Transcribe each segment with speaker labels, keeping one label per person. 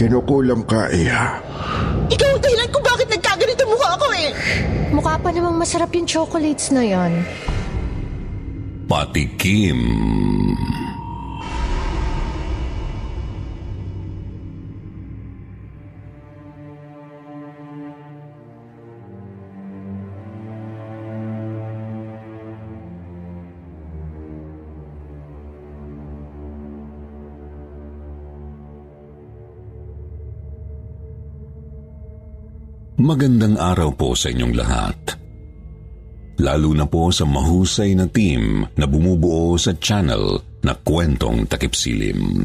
Speaker 1: Kinukulam ka, Iha.
Speaker 2: Ikaw ang dahilan kung bakit nagkaganito mukha ako eh.
Speaker 3: Mukha pa namang masarap yung chocolates na yan.
Speaker 4: Patikim. Magandang araw po sa inyong lahat. Lalo na po sa mahusay na team na bumubuo sa channel na Kwentong Takipsilim.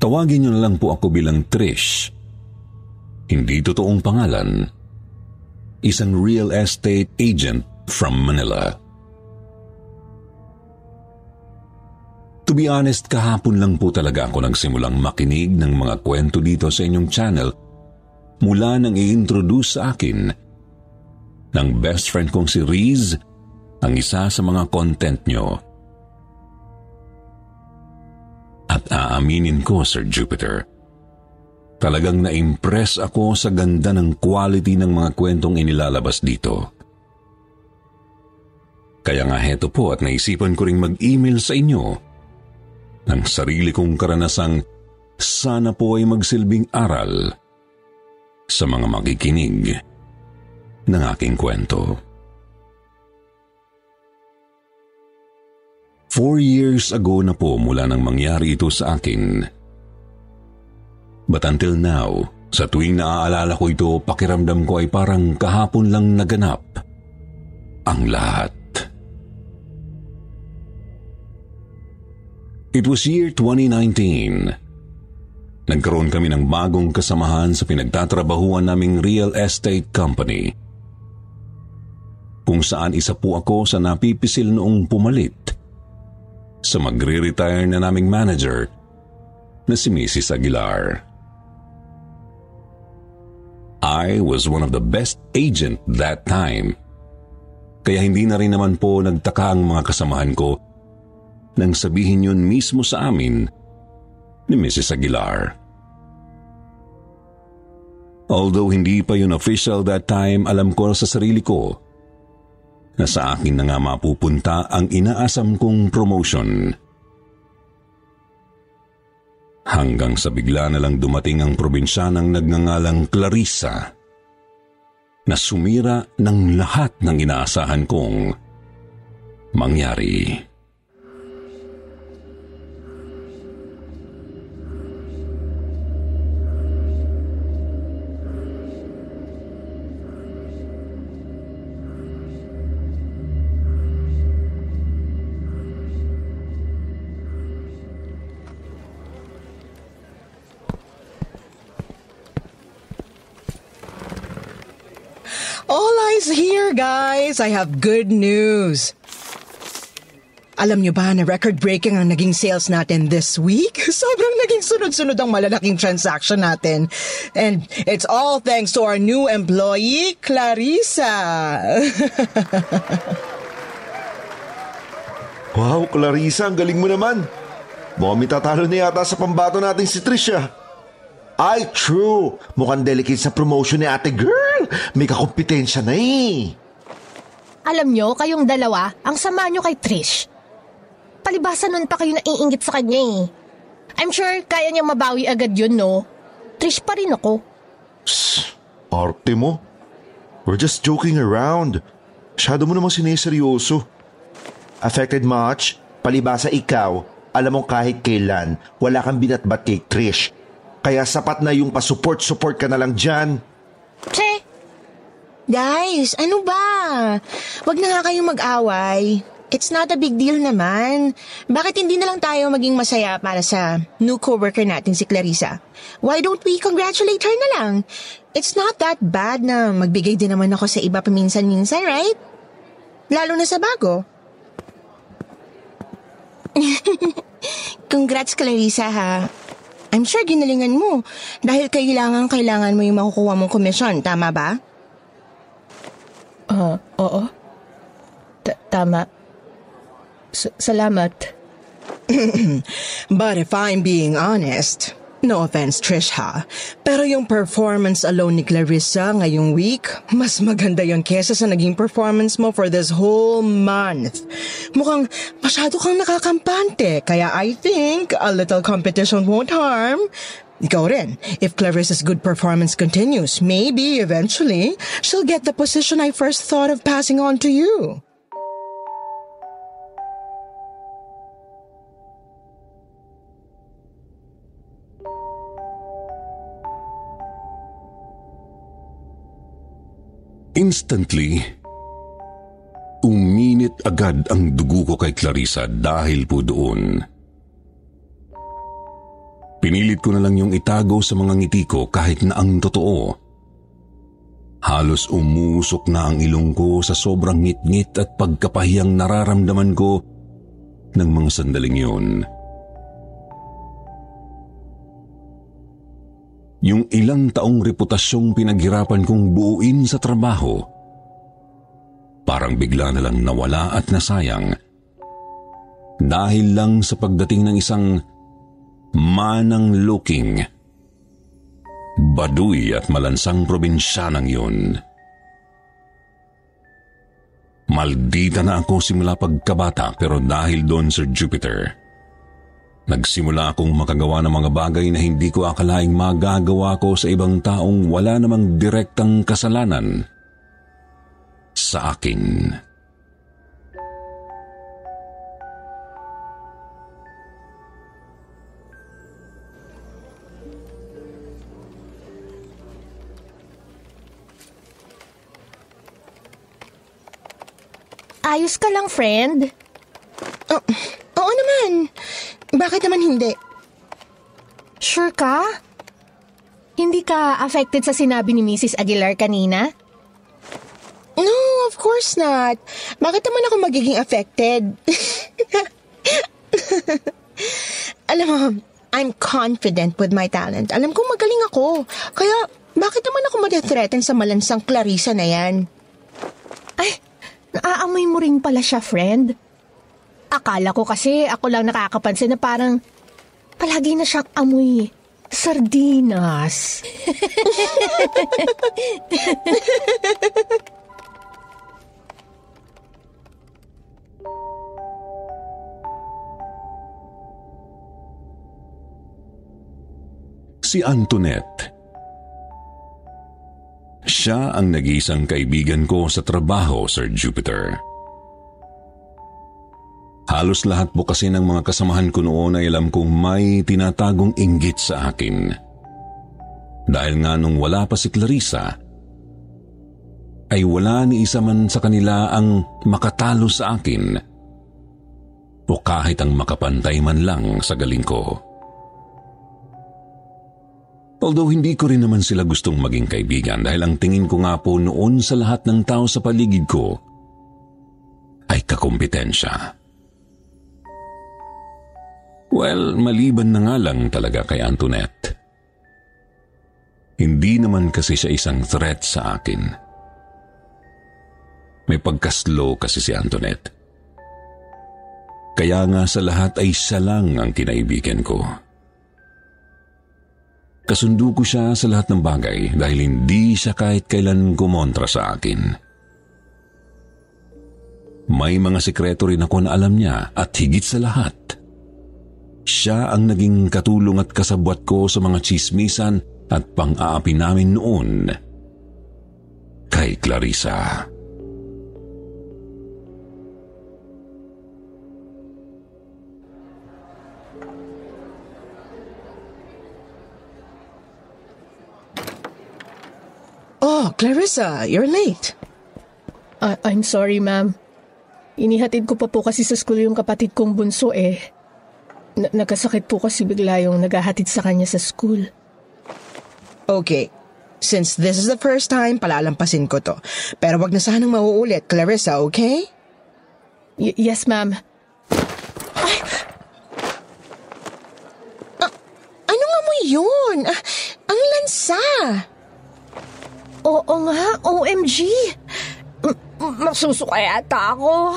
Speaker 4: Tawagin niyo na lang po ako bilang Trish. Hindi totoong pangalan. Isang real estate agent from Manila. To be honest, kahapon lang po talaga ako nagsimulang makinig ng mga kwento dito sa inyong channel mula nang i-introduce sa akin ng best friend kong si Riz ang isa sa mga content nyo. At aaminin ko, Sir Jupiter, talagang na-impress ako sa ganda ng quality ng mga kwentong inilalabas dito. Kaya nga heto po at naisipan ko ring mag-email sa inyo ng sarili kong karanasang sana po ay magsilbing aral sa mga makikinig ng aking kwento. Four years ago na po mula nang mangyari ito sa akin. But until now, sa tuwing naaalala ko ito, pakiramdam ko ay parang kahapon lang naganap ang lahat. It was year 2019. Nagkaroon kami ng bagong kasamahan sa pinagtatrabahuan naming real estate company. Kung saan isa po ako sa napipisil noong pumalit sa magre-retire na naming manager na si Mrs. Aguilar. I was one of the best agent that time. Kaya hindi na rin naman po nagtaka ang mga kasamahan ko nang sabihin yun mismo sa amin ni Mrs. Aguilar. Although hindi pa yun official that time, alam ko sa sarili ko na sa akin na nga mapupunta ang inaasam kong promotion. Hanggang sa bigla na lang dumating ang probinsyanang nagngangalang Clarissa na sumira ng lahat ng inaasahan kong mangyari.
Speaker 2: All eyes here, guys. I have good news. Alam nyo ba na record-breaking ang naging sales natin this week? Sobrang naging sunod-sunod ang malalaking transaction natin. And it's all thanks to our new employee, Clarissa.
Speaker 5: Wow, Clarissa, ang galing mo naman. Mukhang may tatalo na yata sa pambato natin si Trisha. Ay, true. Mukhang delicate sa promotion ni ate girl. May kakompetensya na eh.
Speaker 3: Alam nyo, kayong dalawa, ang sama nyo kay Trish. Palibasa nun pa kayo naiingit sa kanya eh. I'm sure kaya niya mabawi agad yun, no? Trish pa rin ako.
Speaker 5: Arte mo. We're just joking around. Masyado mo namang sineseryoso. Affected much? Palibasa ikaw, alam mong kahit kailan, wala kang binatbat kay Trish. Kaya sapat na yung pasupport-support ka na lang dyan.
Speaker 2: Guys, ano ba? Wag na nga kayong mag-away. It's not a big deal naman. Bakit hindi na lang tayo maging masaya para sa new coworker natin si Clarissa? Why don't we congratulate her na lang? It's not that bad na magbigay din naman ako sa iba paminsan-minsan, right? Lalo na sa bago. Congrats, Clarissa, ha? I'm sure ginalingan mo dahil kailangan-kailangan mo yung makukuha mong komisyon, tama ba?
Speaker 3: Ah, oo. Ta- tama. S- salamat.
Speaker 2: But if I'm being honest, no offense Trish ha, pero yung performance alone ni Clarissa ngayong week, mas maganda yon kesa sa naging performance mo for this whole month. Mukhang masyado kang nakakampante, kaya I think a little competition won't harm. Ikaw rin, if Clarissa's good performance continues, maybe eventually she'll get the position I first thought of passing on to you.
Speaker 4: Instantly, uminit agad ang dugo ko kay Clarissa dahil po doon. Pinilit ko na lang yung itago sa mga ngiti ko kahit na ang totoo. Halos umusok na ang ilong ko sa sobrang ngit-ngit at pagkapahiyang nararamdaman ko ng mga sandaling yun. yung ilang taong reputasyong pinaghirapan kong buuin sa trabaho, parang bigla na lang nawala at nasayang dahil lang sa pagdating ng isang manang looking, baduy at malansang probinsyanang yun. Maldita na ako simula pagkabata pero dahil doon Sir Jupiter, Nagsimula akong makagawa ng mga bagay na hindi ko akalaing magagawa ko sa ibang taong wala namang direktang kasalanan sa akin.
Speaker 3: Ayos ka lang, friend.
Speaker 2: Oh, oo naman. Bakit naman hindi?
Speaker 3: Sure ka? Hindi ka affected sa sinabi ni Mrs. Aguilar kanina?
Speaker 2: No, of course not. Bakit naman ako magiging affected? Alam mo, I'm confident with my talent. Alam kong magaling ako. Kaya, bakit naman ako madethreaten sa malansang Clarissa na yan?
Speaker 3: Ay, naaamoy mo rin pala siya, friend. Akala ko kasi ako lang nakakapansin na parang palagi na siyang amoy sardinas.
Speaker 4: si Antoinette. Siya ang nag-iisang kaibigan ko sa trabaho, Sir Jupiter. Halos lahat po kasi ng mga kasamahan ko noon ay alam kong may tinatagong inggit sa akin. Dahil nga nung wala pa si Clarissa, ay wala ni isa man sa kanila ang makatalo sa akin o kahit ang makapantay man lang sa galing ko. Although hindi ko rin naman sila gustong maging kaibigan dahil ang tingin ko nga po noon sa lahat ng tao sa paligid ko ay kakumpetensya. Well, maliban na nga lang talaga kay Antoinette. Hindi naman kasi siya isang threat sa akin. May pagkaslow kasi si Antoinette. Kaya nga sa lahat ay siya lang ang kinaibigan ko. Kasundo ko siya sa lahat ng bagay dahil hindi siya kahit kailan kumontra sa akin. May mga sekreto rin ako na alam niya at higit sa lahat – siya ang naging katulong at kasabwat ko sa mga chismisan at pang-aapi namin noon kay Clarissa.
Speaker 2: Oh, Clarissa, you're late.
Speaker 3: I- I'm sorry, ma'am. Inihatid ko pa po kasi sa school yung kapatid kong bunso eh. Na- nagkasakit po kasi bigla yung naghahatid sa kanya sa school.
Speaker 2: Okay. Since this is the first time, palalampasin ko to. Pero wag na sanang mauulit, Clarissa, okay?
Speaker 3: Y- yes, ma'am.
Speaker 2: Ano nga mo yun? Ah, ang lansa.
Speaker 3: Oo nga, OMG! M- masusuka yata ako.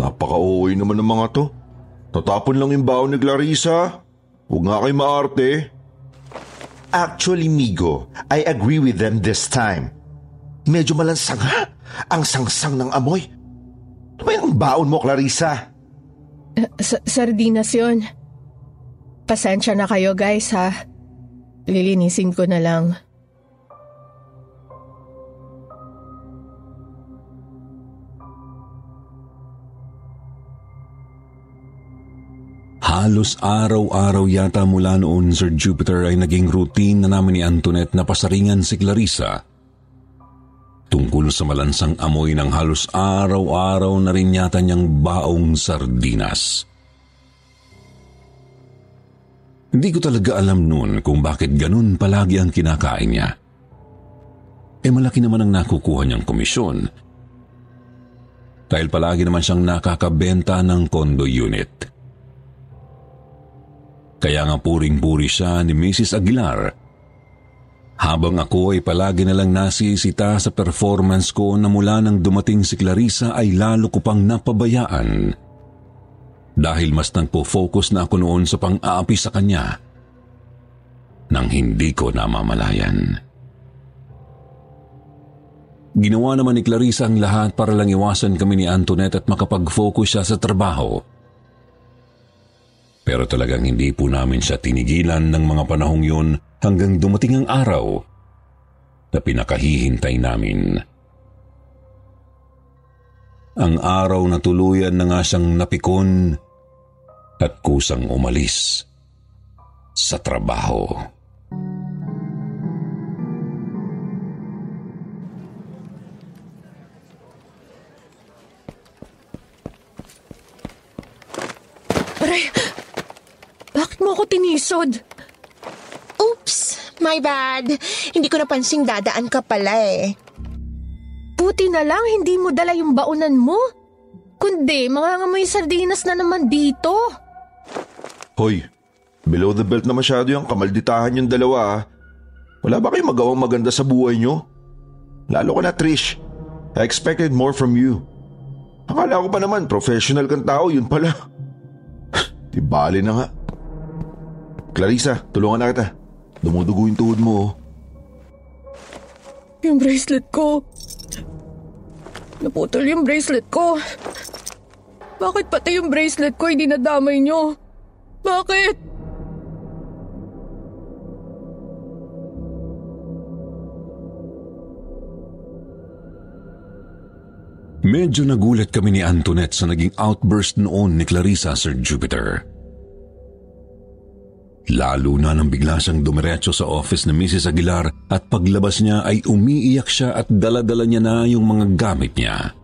Speaker 5: Napaka-uwi naman ng mga to. Tatapon lang yung baon ni Clarissa. Huwag nga kayo maarte. Actually, Migo, I agree with them this time. Medyo malansang ha? Ang sangsang ng amoy. Ano ba yung baon mo, Clarissa?
Speaker 3: S- sardinas yun. Pasensya na kayo guys ha. Lilinisin ko na lang.
Speaker 4: Halos araw-araw yata mula noon, Sir Jupiter, ay naging routine na namin ni Antoinette na pasaringan si Clarissa. Tungkol sa malansang amoy ng halos araw-araw na rin yata niyang baong sardinas. Hindi ko talaga alam noon kung bakit ganun palagi ang kinakain niya. Eh malaki naman ang nakukuha niyang komisyon. Dahil palagi naman siyang nakakabenta ng condo unit. Kaya nga puring-puri siya ni Mrs. Aguilar. Habang ako ay palagi na lang nasisita sa performance ko na mula nang dumating si Clarissa ay lalo ko pang napabayaan. Dahil mas nagpo-focus na ako noon sa pang-aapi sa kanya nang hindi ko namamalayan. Ginawa naman ni Clarissa ang lahat para lang iwasan kami ni Antoinette at makapag-focus siya sa trabaho. Pero talagang hindi po namin siya tinigilan ng mga panahong yun hanggang dumating ang araw na pinakahihintay namin. Ang araw na tuluyan na nga siyang napikon at kusang umalis sa trabaho.
Speaker 3: Aray! Bakit mo ako tinisod?
Speaker 2: Oops, my bad. Hindi ko napansing dadaan ka pala eh.
Speaker 3: Buti na lang hindi mo dala yung baunan mo. Kundi, mga ngamoy sardinas na naman dito.
Speaker 5: Hoy, below the belt na masyado yung kamalditahan yung dalawa ah. Wala ba kayong magawang maganda sa buhay nyo? Lalo ko na Trish. I expected more from you. Akala ko pa naman professional kang tao, yun pala. Di bali na nga. Clarissa, tulungan na kita. Dumudugo yung tuhod mo. oh.
Speaker 3: Yung bracelet ko. Naputol yung bracelet ko. Bakit pati yung bracelet ko hindi nadamay nyo? Bakit?
Speaker 4: Medyo nagulat kami ni Antoinette sa naging outburst noon ni Clarissa, Sir Jupiter. Lalo na nang bigla siyang dumiretso sa office ni Mrs. Aguilar at paglabas niya ay umiiyak siya at daladala niya na yung mga gamit niya.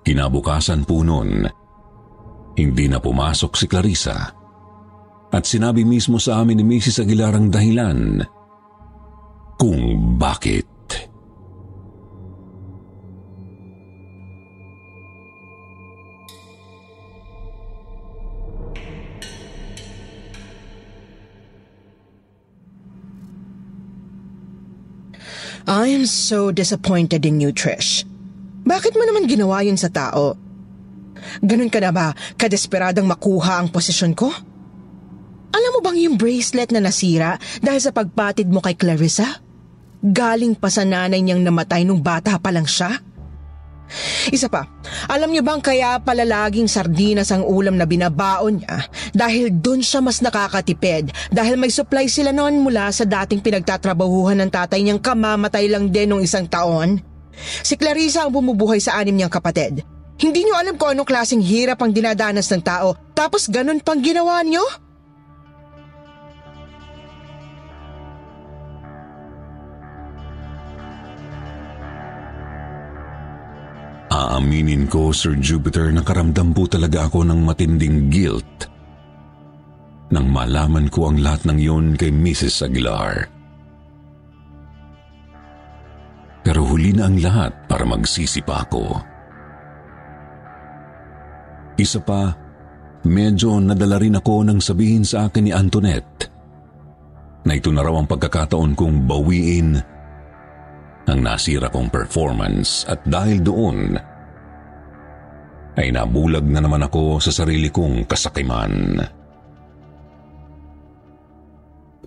Speaker 4: Kinabukasan po noon, hindi na pumasok si Clarissa at sinabi mismo sa amin ni Mrs. Aguilar ang dahilan kung bakit.
Speaker 2: I am so disappointed in you, Trish. Bakit mo naman ginawa yun sa tao? Ganun ka na ba kadesperadang makuha ang posisyon ko? Alam mo bang yung bracelet na nasira dahil sa pagpatid mo kay Clarissa? Galing pa sa nanay niyang namatay nung bata pa lang siya? Isa pa, alam niyo bang kaya pala laging sardinas ang ulam na binabaon niya dahil dun siya mas nakakatipid dahil may supply sila noon mula sa dating pinagtatrabahuhan ng tatay niyang kamamatay lang din nung isang taon? Si Clarissa ang bumubuhay sa anim niyang kapatid. Hindi niyo alam kung anong klaseng hirap ang dinadanas ng tao tapos ganun pang ginawa niyo?
Speaker 4: Aaminin ko, Sir Jupiter, nakaramdam po talaga ako ng matinding guilt nang malaman ko ang lahat ng yun kay Mrs. Aguilar. Pero huli na ang lahat para magsisi pa ako. Isa pa, medyo nadala rin ako nang sabihin sa akin ni Antoinette na ito na raw ang pagkakataon kong bawiin ang nasira kong performance at dahil doon, ay nabulag na naman ako sa sarili kong kasakiman.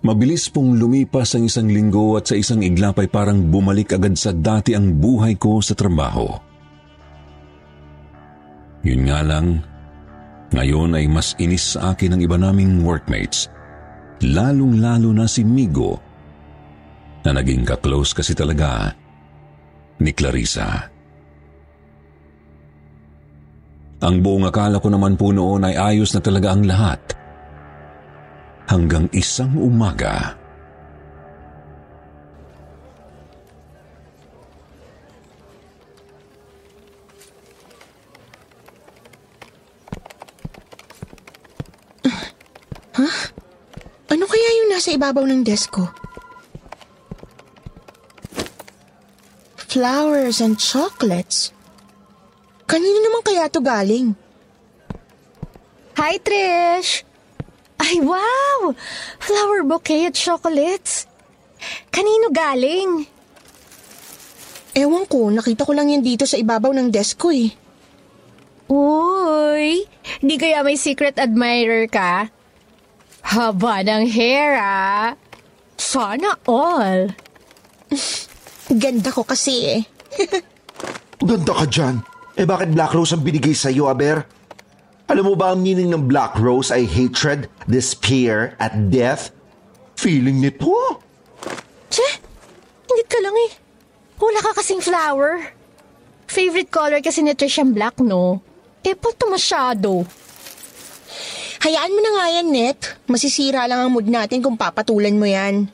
Speaker 4: Mabilis pong lumipas ang isang linggo at sa isang iglap ay parang bumalik agad sa dati ang buhay ko sa trabaho. Yun nga lang, ngayon ay mas inis sa akin ang iba naming workmates, lalong-lalo na si Migo, na naging kaklose kasi talaga ni Clarissa. Ang buong akala ko naman po noon ay ayos na talaga ang lahat. Hanggang isang umaga.
Speaker 2: Ano kaya yung nasa ibabaw ng desk ko? Flowers and chocolates. Kanino naman kaya to galing?
Speaker 3: Hi, Trish! Ay, wow! Flower bouquet at chocolates. Kanino galing?
Speaker 2: Ewan ko, nakita ko lang yan dito sa ibabaw ng desk ko eh.
Speaker 3: Uy, di kaya may secret admirer ka? Haba ng hair, ah. Sana all.
Speaker 2: Ganda ko kasi eh.
Speaker 5: Ganda ka dyan. Eh bakit Black Rose ang binigay sa'yo, Aber? Alam mo ba ang meaning ng Black Rose ay hatred, despair, at death? Feeling nito.
Speaker 3: Che, ingit ka lang eh. Wala ka kasing flower. Favorite color kasi ni Trish ang black, no? Eh, to masyado.
Speaker 2: Hayaan mo na nga yan, Net. Masisira lang ang mood natin kung papatulan mo yan.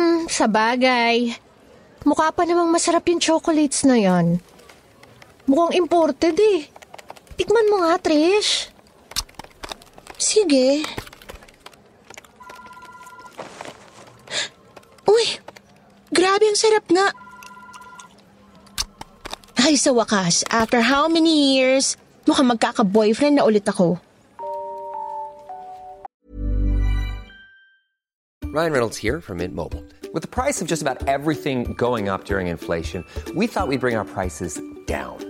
Speaker 3: Hmm, sa bagay. Mukha pa namang masarap yung chocolates na yan. Mukhang imported eh. Tikman mo nga, Trish.
Speaker 2: Sige. Uy, grabe ang sarap nga. Ay, sa wakas, after how many years, mukhang magkaka-boyfriend na ulit ako.
Speaker 6: Ryan Reynolds here from Mint Mobile. With the price of just about everything going up during inflation, we thought we'd bring our prices down.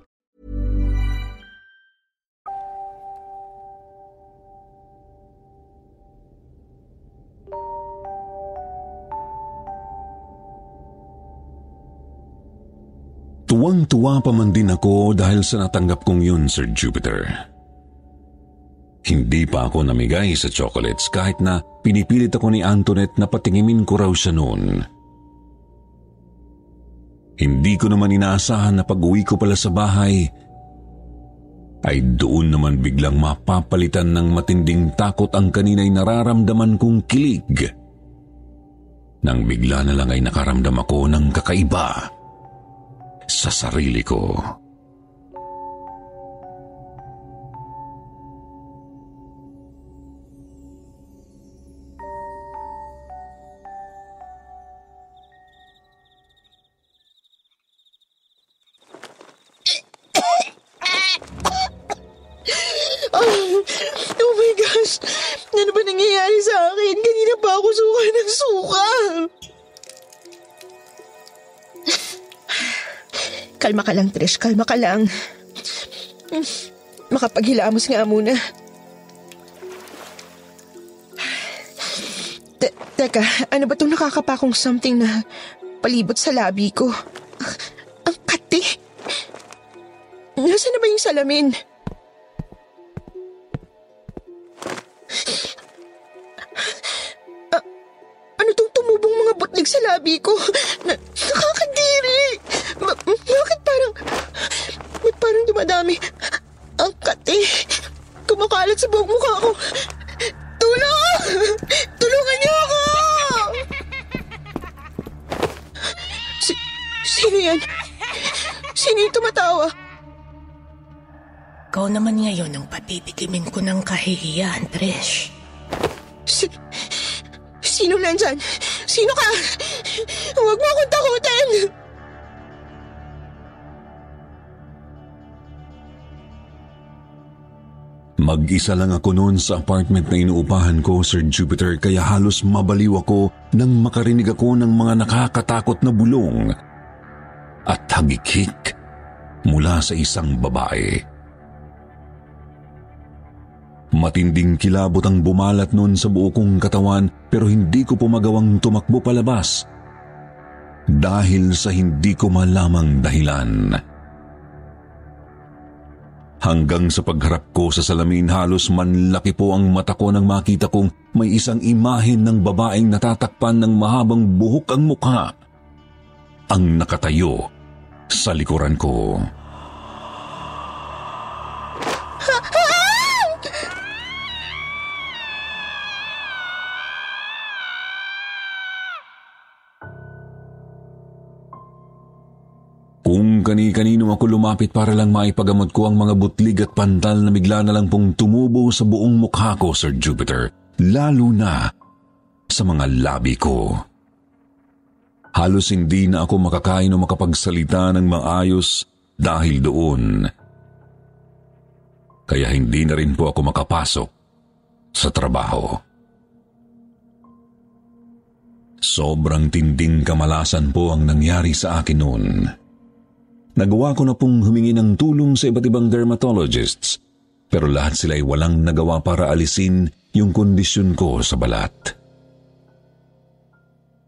Speaker 4: Tuwang-tuwa pa man din ako dahil sa natanggap kong yun, Sir Jupiter. Hindi pa ako namigay sa chocolates kahit na pinipilit ako ni Antoinette na patingimin ko raw siya noon. Hindi ko naman inaasahan na pag-uwi ko pala sa bahay ay doon naman biglang mapapalitan ng matinding takot ang kanina'y nararamdaman kong kilig. Nang bigla na lang ay nakaramdam ako ng kakaiba sa sarili ko.
Speaker 2: Oh, my gosh! Ano ba nangyayari sa akin? Kanina pa ako suka ng suka. Kalma ka lang, Trish. Kalma ka lang. Makapaghilamos nga muna. Te- teka, ano ba itong nakakapakong something na palibot sa labi ko? Ang kati! Nasaan na ba yung salamin? Ah, ano tong tumubong mga butlig sa labi ko? Na, nakakadiri! Ba- bakit parang... Ba't parang dumadami? Ang kati! Kumakalat sa buong mukha ko! Tulong! Tulungan niyo ako! Si, sino yan? Sino yung tumatawa?
Speaker 3: Ikaw naman ngayon ang patitikimin ko ng kahihiyan, Trish.
Speaker 2: Si, si Sino nandyan? Sino ka? Huwag mo akong takutin!
Speaker 4: Mag-isa lang ako noon sa apartment na inuupahan ko, Sir Jupiter, kaya halos mabaliw ako nang makarinig ako ng mga nakakatakot na bulong at hagikik mula sa isang babae. Matinding kilabot ang bumalat noon sa buo kong katawan pero hindi ko pumagawang tumakbo palabas dahil sa hindi ko malamang dahilan. Hanggang sa pagharap ko sa salamin halos manlaki po ang mata ko nang makita kong may isang imahin ng babaeng natatakpan ng mahabang buhok ang mukha ang nakatayo sa likuran ko. Kung ako lumapit para lang maipagamot ko ang mga butlig at pantal na bigla na lang pong tumubo sa buong mukha ko, Sir Jupiter, lalo na sa mga labi ko. Halos hindi na ako makakain o makapagsalita ng maayos dahil doon. Kaya hindi na rin po ako makapasok sa trabaho. Sobrang tinding kamalasan po ang nangyari sa akin noon. Nagawa ko na pong humingi ng tulong sa iba't ibang dermatologists, pero lahat sila ay walang nagawa para alisin yung kondisyon ko sa balat.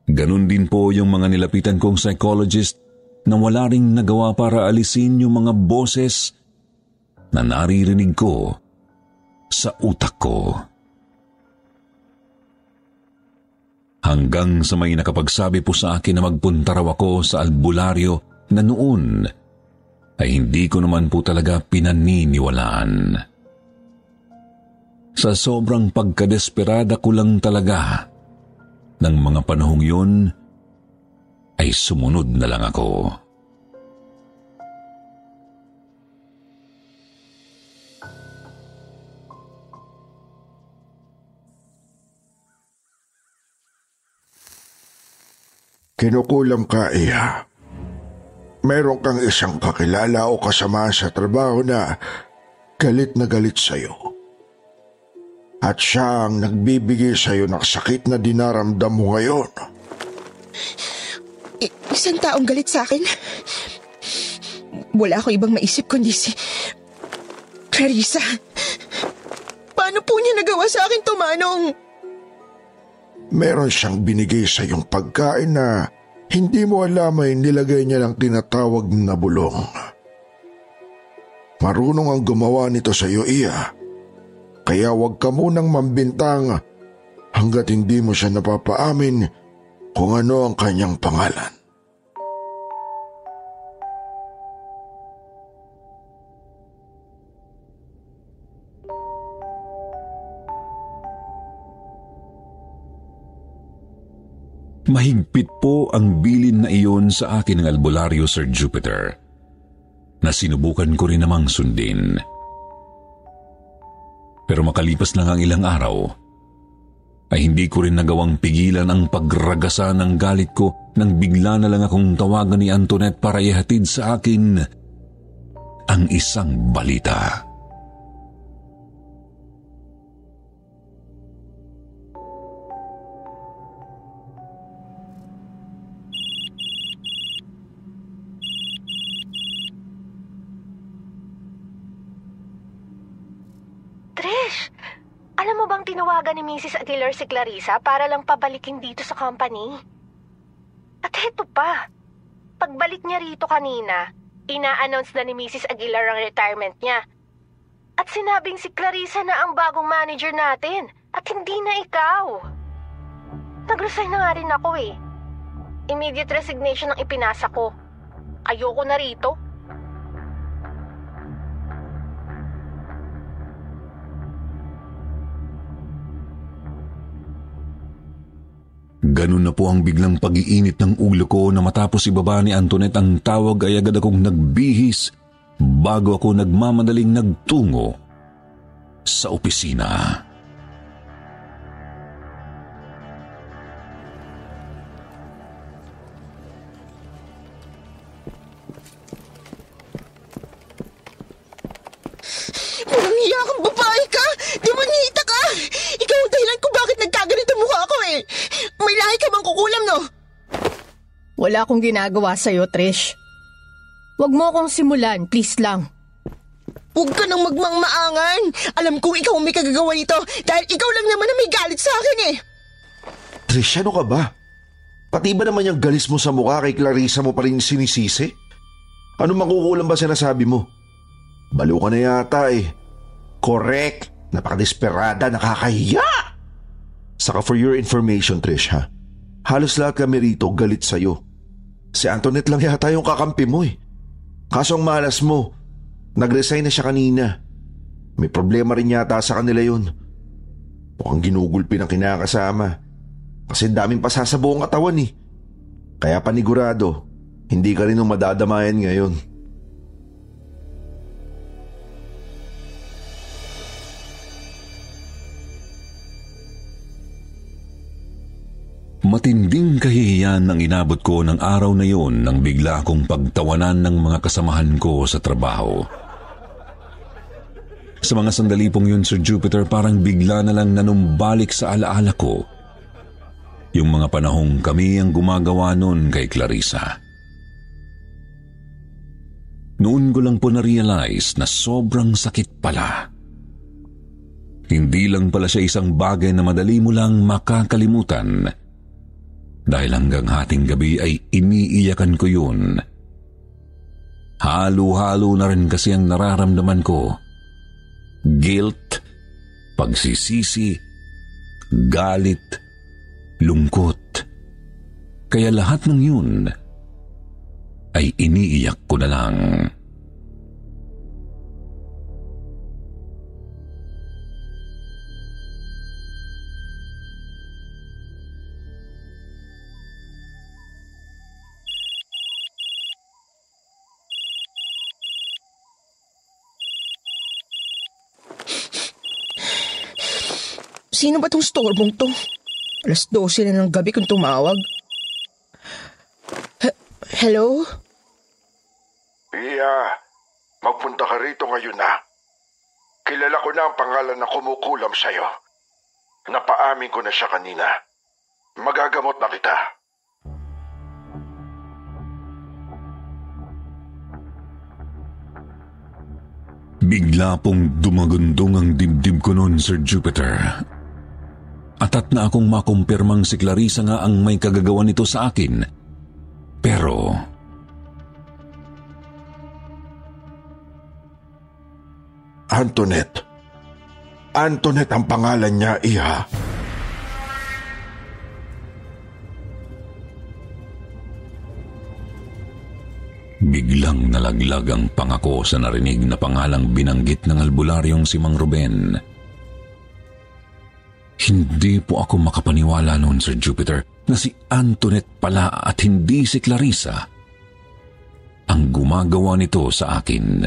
Speaker 4: Ganon din po yung mga nilapitan kong psychologist na wala ring nagawa para alisin yung mga boses na naririnig ko sa utak ko. Hanggang sa may nakapagsabi po sa akin na magpunta raw ako sa albularyo na noon ay hindi ko naman po talaga pinaniniwalaan. Sa sobrang pagkadesperada ko lang talaga ng mga panahong yun ay sumunod na lang ako.
Speaker 1: Kinukulam ka, Iha. Meron kang isang kakilala o kasama sa trabaho na galit na galit sa'yo. At siya ang nagbibigay sa'yo ng sakit na dinaramdam mo ngayon.
Speaker 2: I- isang taong galit sa akin? Wala akong ibang maisip kundi si... Clarissa. Paano po niya nagawa sa akin to, Manong?
Speaker 1: Meron siyang binigay sa iyong pagkain na hindi mo alam ay nilagay niya ng tinatawag na bulong. Marunong ang gumawa nito sa iyo, Iya. Kaya huwag ka munang mambintang hanggat hindi mo siya napapaamin kung ano ang kanyang pangalan.
Speaker 4: Mahigpit po ang bilin na iyon sa akin ng albularyo, Sir Jupiter, na sinubukan ko rin namang sundin. Pero makalipas lang ang ilang araw, ay hindi ko rin nagawang pigilan ang pagragasa ng galit ko nang bigla na lang akong tawagan ni Antoinette para ihatid sa akin ang isang balita.
Speaker 3: Trish, Mrs. Aguilar si Clarissa para lang pabalikin dito sa company? At heto pa, pagbalik niya rito kanina, ina-announce na ni Mrs. Aguilar ang retirement niya. At sinabing si Clarissa na ang bagong manager natin at hindi na ikaw. Nag-resign na nga rin ako eh. Immediate resignation ang ipinasa ko. Ayoko na rito.
Speaker 4: Ganun na po ang biglang pag-iinit ng ulo ko na matapos ibaba ni Antoinette ang tawag ay agad akong nagbihis bago ako nagmamadaling nagtungo sa opisina.
Speaker 2: Walang hiya kang babae ka! Demonita ka! Ikaw ang dahilan kung bakit nagkaganito mukha ko eh! May lahi ka bang kukulam, no?
Speaker 3: Wala akong ginagawa sa'yo, Trish. Huwag mo akong simulan, please lang.
Speaker 2: Huwag ka nang magmangmaangan! Alam kong ikaw ang may kagagawa nito dahil ikaw lang naman ang may galit sa akin eh!
Speaker 5: Trish, ano ka ba? Pati ba naman yung galis mo sa mukha kay Clarissa mo pa rin sinisisi? Ano makukulang ba sinasabi mo? Balo ka na yata eh. Correct. Napakadesperada, nakakahiya. Saka for your information, Trish ha. Halos lahat kami rito galit sa'yo. Si Antoinette lang yata yung kakampi mo eh. Kaso ang malas mo, nag-resign na siya kanina. May problema rin yata sa kanila yun. Mukhang ginugulpi ng kinakasama. Kasi daming pasa katawan eh. Kaya panigurado, hindi ka rin madadamayan ngayon.
Speaker 4: Matinding kahihiyan ang inabot ko ng araw na yon nang bigla akong pagtawanan ng mga kasamahan ko sa trabaho. Sa mga sandali pong yun, Sir Jupiter, parang bigla na lang nanumbalik sa alaala ko yung mga panahong kami ang gumagawa noon kay Clarissa. Noon ko lang po na-realize na sobrang sakit pala. Hindi lang pala siya isang bagay na madali mo lang makakalimutan dahil hanggang hating gabi ay iniiyakan ko yun. Halo-halo na rin kasi ang nararamdaman ko. Guilt, pagsisisi, galit, lungkot. Kaya lahat ng yun ay iniiyak ko na lang.
Speaker 2: Sino ba tong storbong to? Alas 12 na ng gabi kung tumawag. He- Hello?
Speaker 1: Iya, magpunta ka rito ngayon na. Kilala ko na ang pangalan na kumukulam sa'yo. Napaamin ko na siya kanina. Magagamot na kita.
Speaker 4: Bigla pong dumagundong ang dibdib ko noon, Sir Jupiter. Atat na akong makumpirmang si Clarissa nga ang may kagagawa nito sa akin. Pero...
Speaker 1: Antoinette. Antoinette ang pangalan niya, Iha.
Speaker 4: Biglang nalaglag ang pangako sa narinig na pangalang binanggit ng albularyong si Mang Ruben. Hindi po ako makapaniwala noon, Sir Jupiter, na si Antoinette pala at hindi si Clarissa ang gumagawa nito sa akin.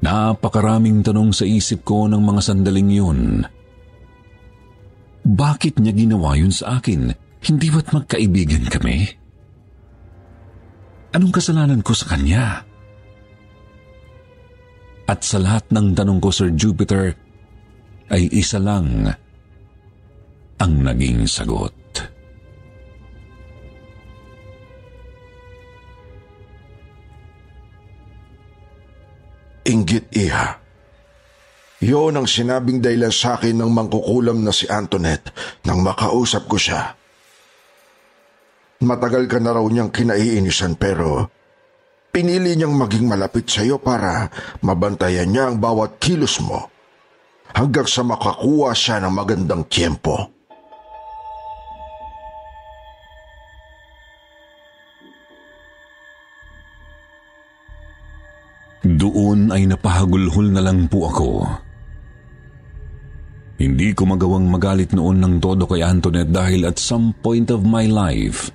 Speaker 4: Napakaraming tanong sa isip ko ng mga sandaling yun. Bakit niya ginawa yun sa akin? Hindi ba't magkaibigan kami? Anong kasalanan ko sa kanya? At sa lahat ng tanong ko, Sir Jupiter, ay isa lang ang naging sagot.
Speaker 1: Inggit, Iha. Yon ang sinabing dahilan sa akin ng mangkukulam na si Antoinette nang makausap ko siya. Matagal ka na raw niyang kinaiinisan pero pinili niyang maging malapit sa iyo para mabantayan niya ang bawat kilos mo hanggang sa makakuha siya ng magandang tiyempo.
Speaker 4: Doon ay napahagulhol na lang po ako. Hindi ko magawang magalit noon ng todo kay Antoinette dahil at some point of my life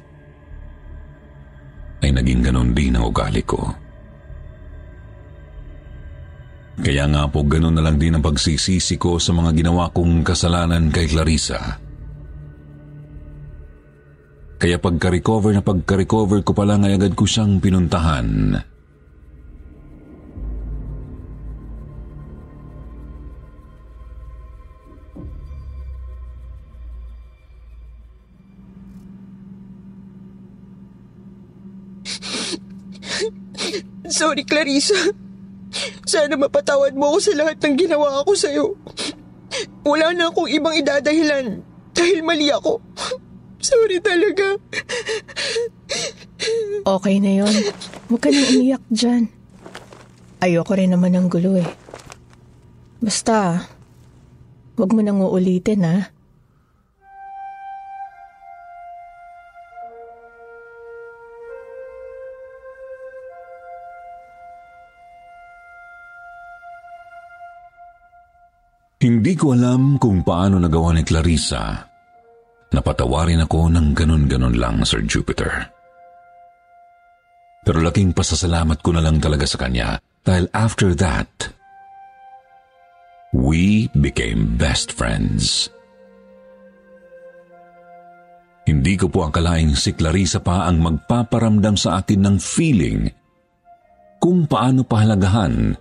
Speaker 4: ay naging ganon din ang ugali ko. Kaya nga po ganon na lang din ang pagsisisi ko sa mga ginawa kong kasalanan kay Clarissa. Kaya pagka-recover na pagka-recover ko pala ay agad ko siyang pinuntahan.
Speaker 2: Sorry, Clarissa. Sana mapatawad mo ako sa lahat ng ginawa ko sa'yo. Wala na akong ibang idadahilan dahil mali ako. Sorry talaga.
Speaker 3: Okay na yon. Huwag ka nang umiyak dyan. Ayoko rin naman ng gulo eh. Basta, huwag mo nang uulitin ha.
Speaker 4: Hindi ko alam kung paano nagawa ni Clarissa. Napatawarin ako ng ganun-ganun lang, Sir Jupiter. Pero laking pasasalamat ko na lang talaga sa kanya dahil after that, we became best friends. Hindi ko po akalaing si Clarissa pa ang magpaparamdam sa akin ng feeling kung paano pahalagahan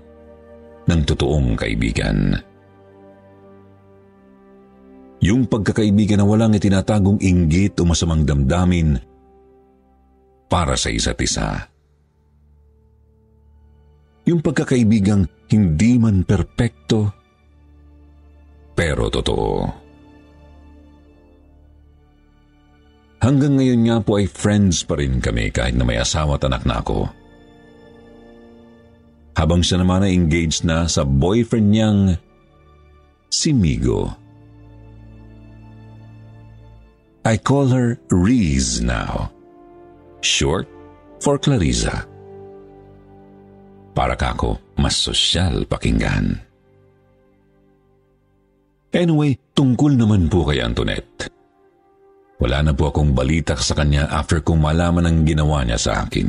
Speaker 4: ng totoong kaibigan. Yung pagkakaibigan na walang itinatagong inggit o masamang damdamin para sa isa't isa. Yung pagkakaibigang hindi man perpekto, pero totoo. Hanggang ngayon nga po ay friends pa rin kami kahit na may asawa at anak na ako. Habang siya naman ay engaged na sa boyfriend niyang si Migo. I call her Reese now. Short for Clarissa. Para kako, mas sosyal pakinggan. Anyway, tungkol naman po kay Antoinette. Wala na po akong balita sa kanya after kong malaman ang ginawa niya sa akin.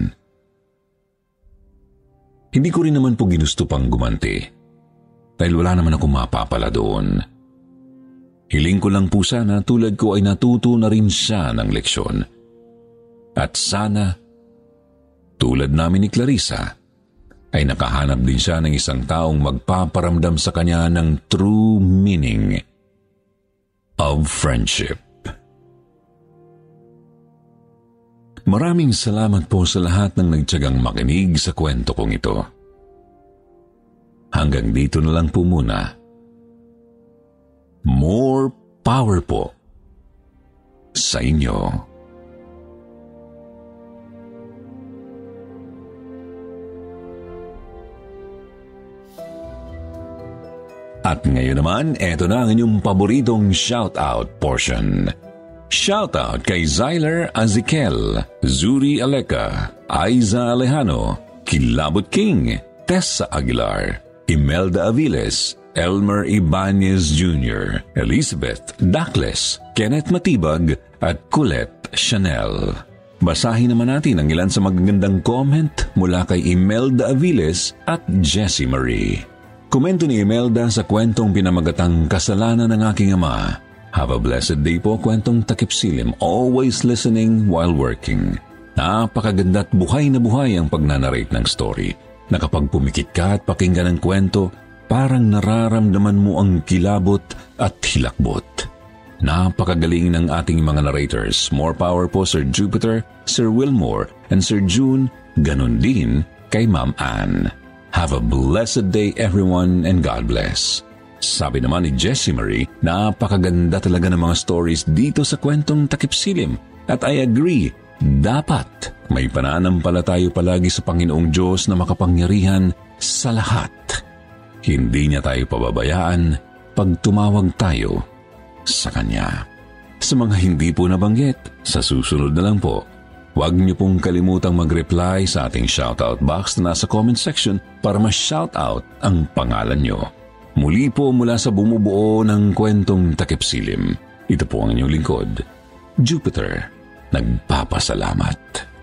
Speaker 4: Hindi ko rin naman po ginusto pang gumanti dahil wala naman akong mapapala doon. Hiling ko lang po sana tulad ko ay natuto na rin siya ng leksyon. At sana, tulad namin ni Clarissa, ay nakahanap din siya ng isang taong magpaparamdam sa kanya ng true meaning of friendship. Maraming salamat po sa lahat ng nagtsagang makinig sa kwento kong ito. Hanggang dito na lang po muna more power po sa inyo. At ngayon naman, eto na ang inyong paboritong shoutout portion. Shoutout kay Zyler Azikel, Zuri Aleka, Aiza Alejano, Kilabot King, Tessa Aguilar, Imelda Aviles, Elmer Ibanez Jr., Elizabeth Dakles, Kenneth Matibag at Colette Chanel. Basahin naman natin ang ilan sa magagandang comment mula kay Imelda Aviles at Jessie Marie. Komento ni Imelda sa kwentong pinamagatang kasalanan ng aking ama. Have a blessed day po kwentong takip silim, always listening while working. Napakaganda at buhay na buhay ang pagnanarrate ng story. Nakapagpumikit ka at pakinggan ng kwento, parang nararamdaman mo ang kilabot at hilakbot. Napakagaling ng ating mga narrators. More power po Sir Jupiter, Sir Wilmore, and Sir June. Ganon din kay Ma'am Anne. Have a blessed day everyone and God bless. Sabi naman ni Jessie Marie, napakaganda talaga ng mga stories dito sa kwentong takip silim. At I agree, dapat may pananampalataya palagi sa Panginoong Diyos na makapangyarihan sa lahat hindi niya tayo pababayaan pag tumawag tayo sa Kanya. Sa mga hindi po nabanggit, sa susunod na lang po, huwag niyo pong kalimutang mag-reply sa ating shoutout box na nasa comment section para ma-shoutout ang pangalan niyo. Muli po mula sa bumubuo ng kwentong takipsilim. Ito po ang inyong lingkod, Jupiter. Nagpapasalamat.